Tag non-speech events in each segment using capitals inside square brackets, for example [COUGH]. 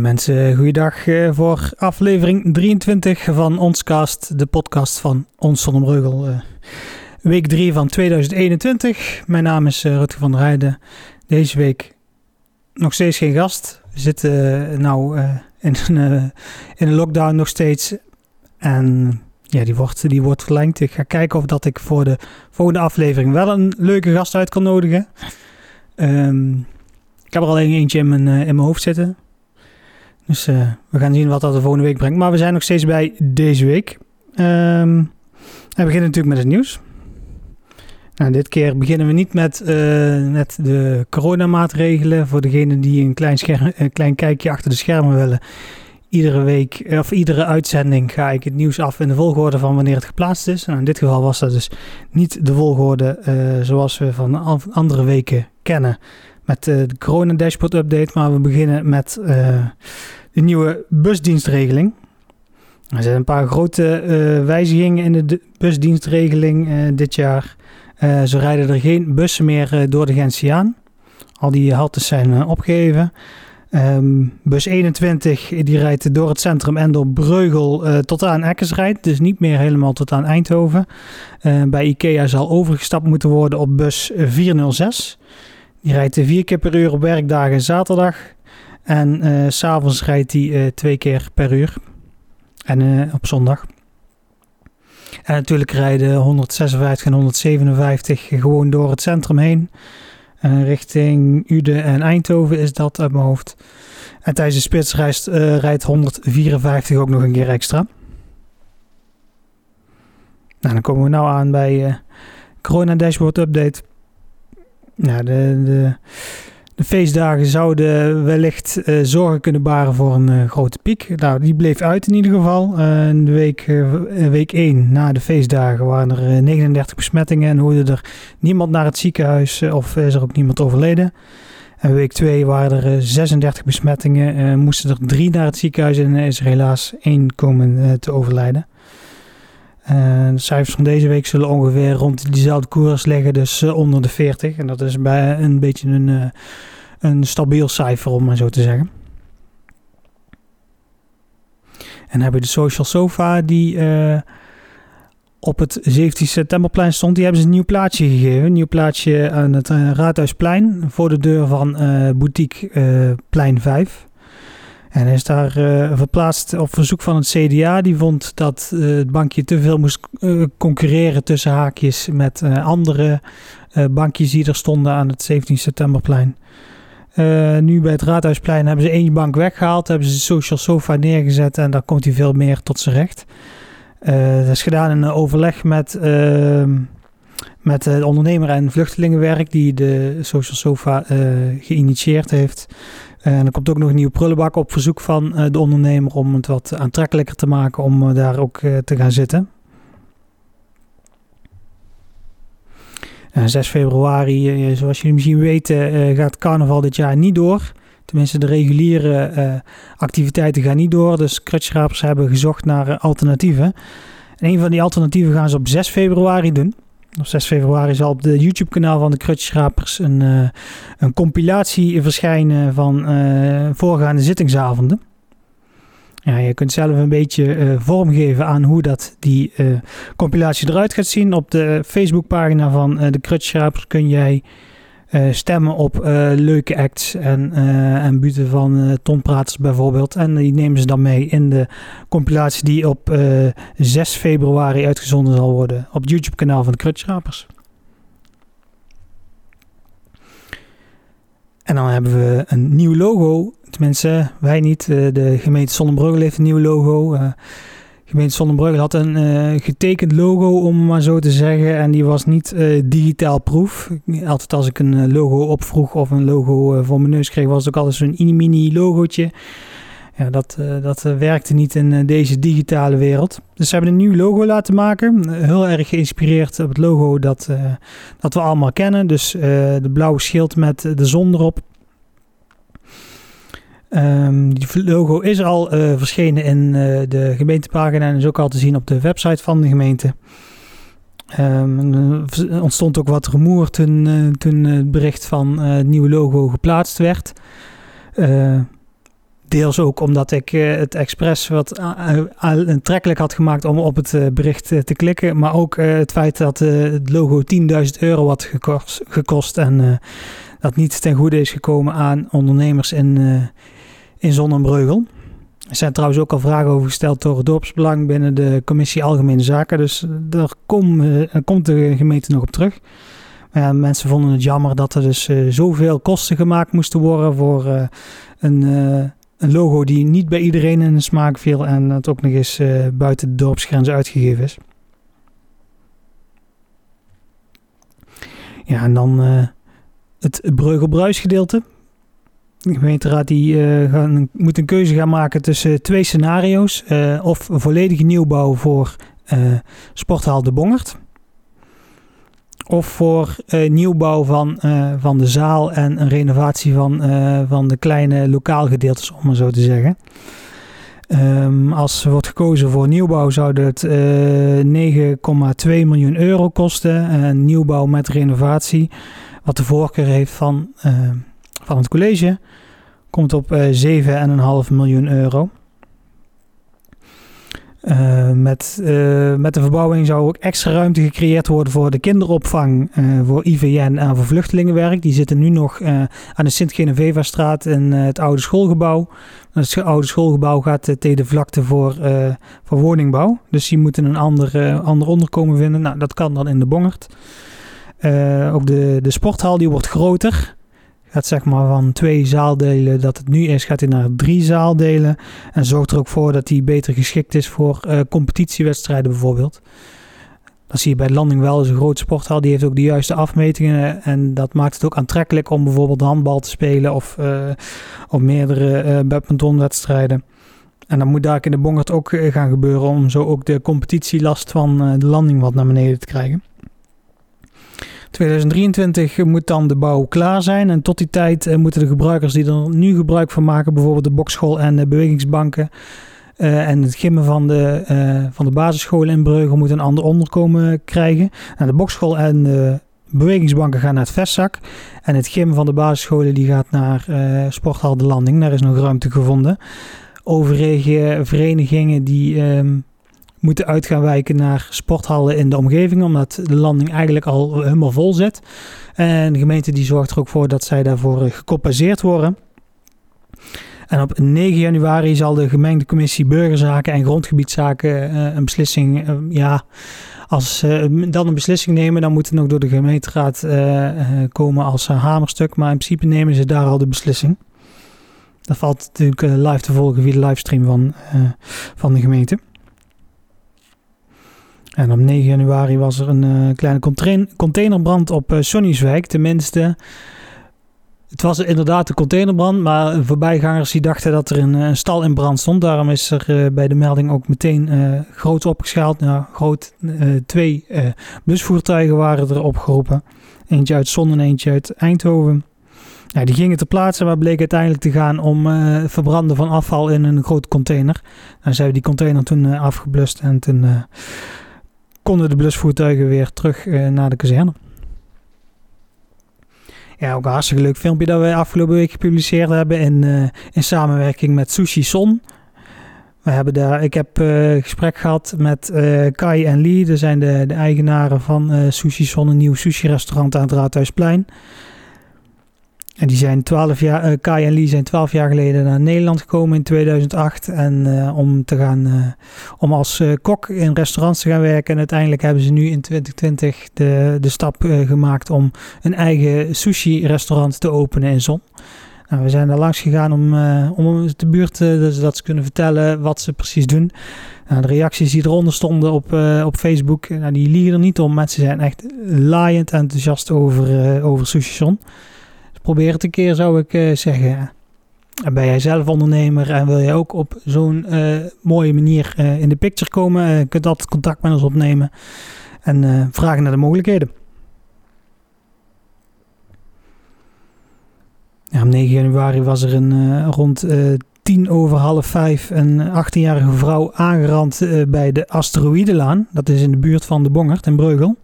Mensen, goeiedag uh, voor aflevering 23 van ons cast, de podcast van Ons Zonnebreugel. Uh, week 3 van 2021. Mijn naam is uh, Rutger van der Heijden. Deze week nog steeds geen gast. We zitten nou in, een, in een lockdown nog steeds. En ja, die wordt, die wordt verlengd. Ik ga kijken of dat ik voor de volgende aflevering wel een leuke gast uit kan nodigen. Um, ik heb er alleen eentje in mijn, in mijn hoofd zitten. Dus uh, we gaan zien wat dat de volgende week brengt. Maar we zijn nog steeds bij deze week. Um, we beginnen natuurlijk met het nieuws. Nou, dit keer beginnen we niet met, uh, met de coronamaatregelen. Voor degenen die een klein, scherm, een klein kijkje achter de schermen willen. Iedere week of iedere uitzending ga ik het nieuws af in de volgorde van wanneer het geplaatst is. Nou, in dit geval was dat dus niet de volgorde zoals we van andere weken kennen met de corona dashboard update. Maar we beginnen met de nieuwe busdienstregeling. Er zijn een paar grote uh, wijzigingen in de busdienstregeling dit jaar. Zo rijden er geen bussen meer door de Gentiaan. Al die haltes zijn opgegeven. Um, bus 21 die rijdt door het centrum en door Breugel tot aan Eckersrijd. Dus niet meer helemaal tot aan Eindhoven. bij IKEA zal overgestapt moeten worden op bus 406. Die rijdt vier keer per uur op werkdagen zaterdag. En uh, s'avonds rijdt hij uh, twee keer per uur. En uh, op zondag. En natuurlijk rijden 156 en 157 gewoon door het centrum heen. richting Uden en Eindhoven is dat uit mijn hoofd. En tijdens de spits rijdt 154 ook nog een keer extra. Nou, dan komen we nou aan bij Corona Dashboard Update. Nou, de, de de feestdagen zouden wellicht uh, zorgen kunnen baren voor een uh, grote piek. Nou, die bleef uit in ieder geval. In de week, week 1 na de feestdagen waren er 39 besmettingen en hoorde er niemand naar het ziekenhuis of is er ook niemand overleden. En week 2 waren er 36 besmettingen, moesten er drie naar het ziekenhuis en is er helaas één komen te overlijden. De cijfers van deze week zullen ongeveer rond diezelfde koers liggen, dus onder de 40. En dat is bij een beetje een een stabiel cijfer, om maar zo te zeggen. En hebben de Social Sofa, die uh, op het 17 septemberplein stond. Die hebben ze een nieuw plaatsje gegeven. Een nieuw plaatsje aan het Raadhuisplein. Voor de deur van boutique Plein 5. En is daar verplaatst op verzoek van het CDA. Die vond dat het bankje te veel moest concurreren tussen haakjes met andere bankjes die er stonden aan het 17 septemberplein. Nu bij het Raadhuisplein hebben ze één bank weggehaald, hebben ze social sofa neergezet en daar komt hij veel meer tot zijn recht. Dat is gedaan in overleg met, uh, met de ondernemer en vluchtelingenwerk die de social sofa geïnitieerd heeft. En er komt ook nog een nieuwe prullenbak op verzoek van de ondernemer om het wat aantrekkelijker te maken om daar ook te gaan zitten. 6 eh, februari, eh, zoals jullie misschien weten, eh, gaat carnaval dit jaar niet door. Tenminste, de reguliere activiteiten gaan niet door. Dus krutschrapers hebben gezocht naar alternatieven. En een van die alternatieven gaan ze op 6 februari doen. Op 6 februari zal op de YouTube-kanaal van de Krutschrapers een, een compilatie verschijnen van voorgaande zittingsavonden. Ja, je kunt zelf een beetje uh, vormgeven aan hoe dat die uh, compilatie eruit gaat zien. Op de Facebookpagina van uh, de Krutschrapers kun jij stemmen op leuke acts en, en buten van tonpraters bijvoorbeeld. En die nemen ze dan mee in de compilatie die op 6 februari uitgezonden zal worden op het YouTube kanaal van de Krutschrapers. En dan hebben we een nieuw logo Tenminste, wij niet. Eh, de gemeente Zonnebreugel heeft een nieuw logo. Eh, gemeente Zonnebreugel had een uh, getekend logo, om maar zo te zeggen. En die was niet uh, digitaal proef. Altijd als ik een logo opvroeg of een logo voor mijn neus kreeg, was het ook altijd zo'n mini logootje. Ja, dat, dat werkte niet in deze digitale wereld. Dus ze hebben een nieuw logo laten maken. heel erg geïnspireerd op het logo dat, dat we allemaal kennen. Dus de blauwe schild met de zon erop. Um, die logo is al uh, verschenen in uh, de gemeentepagina en is ook al te zien op de website van de gemeente. Er ontstond ook wat rumoer toen, toen het bericht van het nieuwe logo geplaatst werd. deels ook omdat ik het expres wat aantrekkelijk had gemaakt om op het bericht te klikken. Maar ook het feit dat het logo 10.000 euro had gekost, gekost en dat niet ten goede is gekomen aan ondernemers in, in Zonnebreugel. Er zijn trouwens ook al vragen over gesteld door het dorpsbelang binnen de commissie Algemene Zaken. Dus daar, komt de gemeente nog op terug. Maar ja, mensen vonden het jammer dat er dus uh, zoveel kosten gemaakt moesten worden voor een, een, logo die niet bij iedereen in de smaak viel en het ook nog eens buiten de dorpsgrenzen uitgegeven is. Ja, en dan het Breugelbruis gedeelte. De gemeenteraad die, gaan, moet een keuze gaan maken tussen twee scenario's. Uh, of een volledige nieuwbouw voor uh, Sporthal de Bongert. Of voor nieuwbouw van, van de zaal en een renovatie van, van de kleine lokaalgedeeltes, om maar zo te zeggen. Um, als er wordt gekozen voor nieuwbouw zou het 9,2 miljoen euro kosten. nieuwbouw met renovatie, wat de voorkeur heeft van van het college komt op uh, eh, 7,5 miljoen euro. Uh, met, uh, met de verbouwing zou ook extra ruimte gecreëerd worden voor de kinderopvang, voor IVN en voor vluchtelingenwerk. Die zitten nu nog aan de Sint-Genevevastraat in het oude schoolgebouw. Het oude schoolgebouw gaat tegen de vlakte voor, voor woningbouw. Dus die moeten een ander, ander onderkomen vinden. Nou, dat kan dan in de Bongert. ook de, de sporthal die wordt groter gaat zeg maar van twee zaaldelen dat het nu is, gaat hij naar drie zaaldelen. En zorgt er ook voor dat hij beter geschikt is voor uh, competitiewedstrijden bijvoorbeeld. Dat zie je bij landing wel, is een grote sporthal. Die heeft ook de juiste afmetingen. En dat maakt het ook aantrekkelijk om bijvoorbeeld handbal te spelen of uh, op meerdere uh, badmintonwedstrijden. En dan moet daar in de Bongert ook gaan gebeuren om zo ook de competitielast van de landing wat naar beneden te krijgen. 2023 moet dan de bouw klaar zijn. En tot die tijd eh, moeten de gebruikers die er nu gebruik van maken, bijvoorbeeld de bokschool en de bewegingsbanken. Uh, en het gimmen van de, uh, van de basisscholen in Breugel moet een ander onderkomen krijgen. Nou, de bokschool en de bewegingsbanken gaan naar het vestzak. En het gym van de basisscholen die gaat naar Sporthal de Landing. Daar is nog ruimte gevonden. Overige verenigingen die um, moeten uit gaan wijken naar sporthallen in de omgeving, omdat de landing eigenlijk al helemaal vol zit. En de gemeente die zorgt er ook voor dat zij daarvoor eh, gecompenseerd worden. En op 9 januari zal de gemengde commissie Burgerzaken en Grondgebiedszaken uh, een beslissing, uh, ja, als ze dan een beslissing nemen, dan moet het nog door de gemeenteraad komen als hamerstuk. Maar in principe nemen ze daar al de beslissing. Dat valt natuurlijk live te volgen via de livestream van, van de gemeente. En op 9 januari was er een uh, kleine containerbrand op uh. Tenminste, het was inderdaad een containerbrand, maar voorbijgangers die dachten dat er een, eh, stal in brand stond. Daarom is er bij de melding ook meteen groot opgeschaald. Nou, groot, twee busvoertuigen waren er opgeroepen. Eentje uit Zon en eentje uit Eindhoven. Die gingen ter plaatse, maar bleek uiteindelijk te gaan om verbranden van afval in een grote container. En ze hebben die container toen afgeblust en toen konden de blusvoertuigen weer terug uh, naar de kazerne. Ja, ook een hartstikke leuk filmpje dat we afgelopen week gepubliceerd hebben in, uh, in samenwerking met Sushi Son. We hebben daar, ik heb uh, gesprek gehad met Kai en Lee. Dat zijn de, de eigenaren van Sushi Son, een nieuw sushi restaurant aan het Raadhuisplein. En die zijn 12 jaar, uh, Kai en Lee zijn 12 jaar geleden naar Nederland gekomen in 2008. En uh, om, te gaan, uh, om als kok in restaurants te gaan werken. En uiteindelijk hebben ze nu in 2020 de, de stap gemaakt om een eigen sushi-restaurant te openen in Zon. Nou, we zijn daar langs gegaan om, om de buurt, dus dat ze kunnen vertellen wat ze precies doen. Nou, de reacties die eronder stonden op, op Facebook, nou, die liegen er niet om. Mensen zijn echt laaiend enthousiast over, over Sushi Zon. Probeer het een keer, zou ik uh, zeggen. En ben jij zelf ondernemer en wil jij ook op zo'n uh, mooie manier uh, in de picture komen, kunt altijd contact met ons opnemen en vragen naar de mogelijkheden. Ja, op 9 januari was er een, rond tien over half vijf een 18-jarige vrouw aangerand bij de Asteroïdenlaan. Dat is in de buurt van de Bongert in Breugel.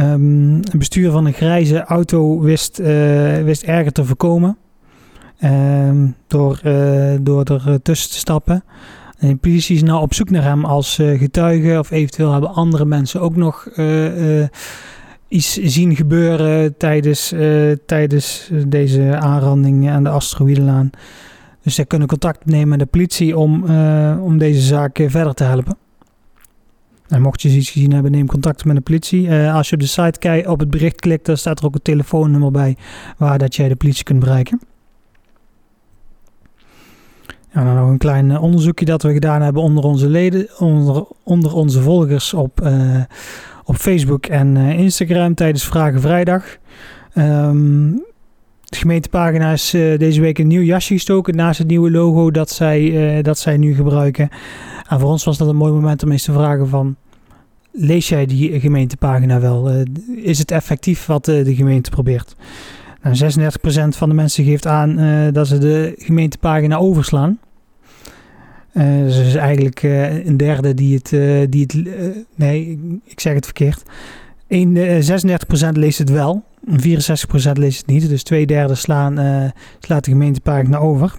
Um, het bestuur van een grijze auto wist, uh, wist erger te voorkomen. ehm, door, door er tussen te stappen. En de politie is nou op zoek naar hem als getuige of eventueel hebben andere mensen ook nog iets zien gebeuren tijdens, tijdens deze aanranding aan de asteroïdelaan. Dus zij kunnen contact nemen met de politie om, om deze zaak verder te helpen. En mocht je iets gezien hebben, neem contact met de politie. Uh, als je op de site kijkt, op het bericht klikt, dan staat er ook een telefoonnummer bij waar dat jij de politie kunt bereiken. En dan nog een klein eh, onderzoekje dat we gedaan hebben onder onze leden, onder, onder onze volgers op, uh, op Facebook en Instagram tijdens Vragen Vrijdag. Um, de gemeentepagina is deze week een nieuw jasje gestoken naast het nieuwe logo dat zij, dat zij nu gebruiken. En voor ons was dat een mooi moment om eens te vragen van... Lees jij die gemeentepagina wel? Uh, is het effectief wat uh, de gemeente probeert? Nou, 36% van de mensen geeft aan uh, dat ze de gemeentepagina overslaan. dus is eigenlijk een derde die het... die het nee, ik zeg het verkeerd. Een, 36% leest het wel. 64% leest het niet. Dus twee derde slaan, slaat de gemeentepagina over.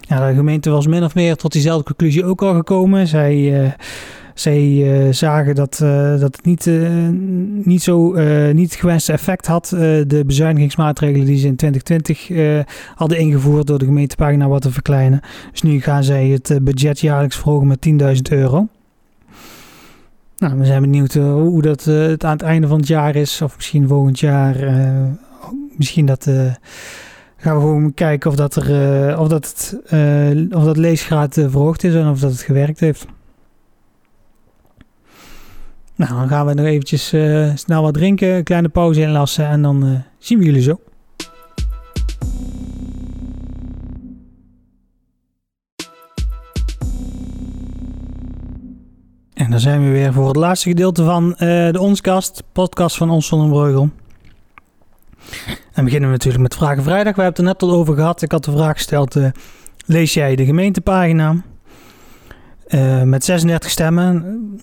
Ja, de gemeente was min of meer tot diezelfde conclusie ook al gekomen. Zij, uh, zij uh, zagen dat, dat het niet, niet zo niet gewenste effect had. de bezuinigingsmaatregelen die ze in 2020 hadden ingevoerd door de gemeentepagina wat te verkleinen. Dus nu gaan zij het budget jaarlijks verhogen met 10.000 euro. Nou, we zijn benieuwd hoe dat het aan het einde van het jaar is. Of misschien volgend jaar. misschien dat gaan we gewoon kijken of dat, er, of dat, het, of dat leesgraad verhoogd is en of dat het gewerkt heeft. Nou, dan gaan we nog eventjes snel wat drinken, een kleine pauze inlassen en dan zien we jullie zo. En dan zijn we weer voor het laatste gedeelte van de Onskast, podcast van Ons Zonder. En beginnen we natuurlijk met Vragen Vrijdag. We hebben het er net al over gehad. Ik had de vraag gesteld: uh, lees jij de gemeentepagina? Uh, met 36 stemmen.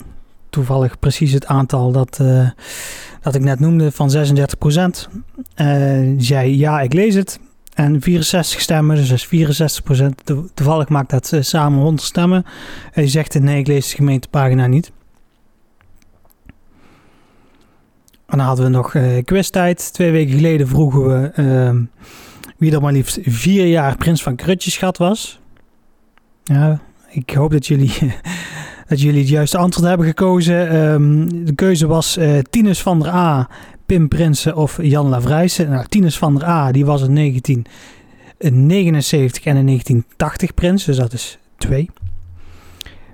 Toevallig precies het aantal dat, uh, dat ik net noemde van 36 procent. zei ja, ik lees het. En 64 stemmen, dus dat is 64 procent. Toevallig maakt dat samen 100 stemmen. Hij zegt nee, ik lees de gemeentepagina niet. En dan hadden we nog uh, quiztijd. Twee weken geleden vroegen we uh, wie er maar liefst vier jaar prins van Krutjeschat was. Ja, ik hoop dat jullie, [LAUGHS] dat jullie het juiste antwoord hebben gekozen. Um, de keuze was uh, Tinus van der A, Pim Prinsen of Jan Lavrijsen. Nou, Tinus van der A die was in 1979 en in 1980 prins, dus dat is twee.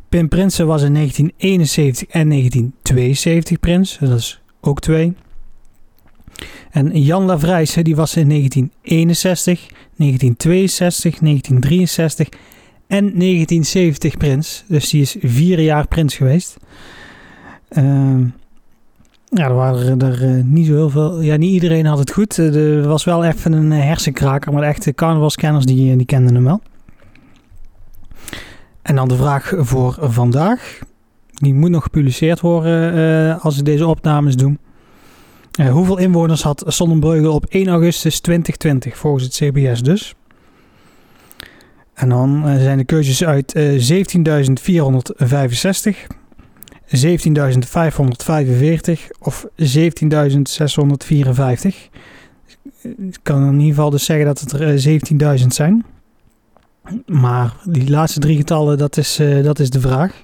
Pim Prinsen was in 1971 en 1972 prins, dus dat is ook twee. En Jan Lavrijsen die was in 1961, 1962, 1963 en 1970 prins. Dus die is vier jaar prins geweest. Uh, ja, er waren er uh, niet zo heel veel. Ja, niet iedereen had het goed. Uh, er was wel even een hersenkraker, maar de echte carnavalskenners die, eh, die kenden hem wel. En dan de vraag voor vandaag. Die moet nog gepubliceerd worden als ik deze opnames doe. Uh, hoeveel inwoners had Sonnenbreugel op 1 augustus 2020 volgens het CBS dus? En dan zijn de keuzes uit 17.465, 17.545 of 17.654. Ik kan in ieder geval dus zeggen dat het er 17.000 zijn. Maar die laatste drie getallen, dat is, dat is de vraag.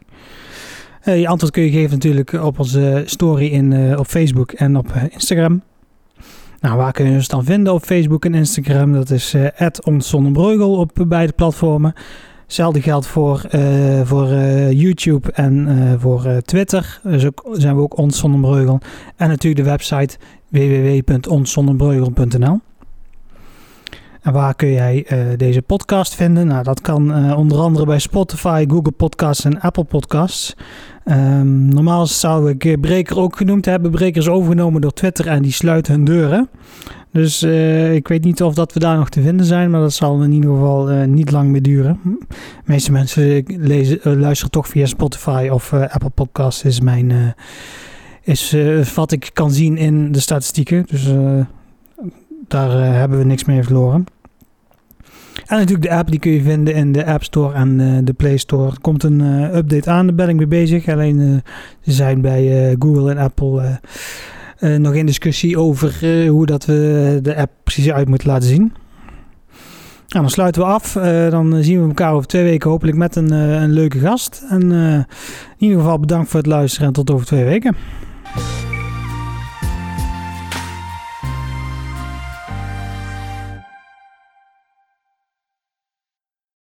Uh, je antwoord kun je geven natuurlijk op onze story in, op Facebook en op Instagram. Nou, waar kun je ons dan vinden op Facebook en Instagram? Dat is uh, op beide platformen. Hetzelfde geldt voor, voor YouTube en voor Twitter. Dus ook, zijn we ook Ons En natuurlijk de website www.onszonderbreugel.nl en waar kun jij deze podcast vinden? Nou, dat kan onder andere bij Spotify, Google Podcasts en Apple Podcasts. Um, normaal zou ik Breker ook genoemd hebben. Breker is overgenomen door Twitter en die sluiten hun deuren. Dus ik weet niet of dat we daar nog te vinden zijn, maar dat zal in ieder geval niet lang meer duren. De meeste mensen lezen, luisteren toch via Spotify of Apple Podcasts is mijn is wat ik kan zien in de statistieken. Dus daar hebben we niks meer verloren. En natuurlijk de app, die kun je vinden in de App Store en de Play Store. Er komt een update aan, daar ben ik mee bezig. Alleen ze zijn bij Google en Apple nog in discussie over hoe dat we de app precies uit moeten laten zien. Nou, dan sluiten we af. dan zien we elkaar over twee weken hopelijk met een, een leuke gast. En in ieder geval bedankt voor het luisteren en tot over twee weken.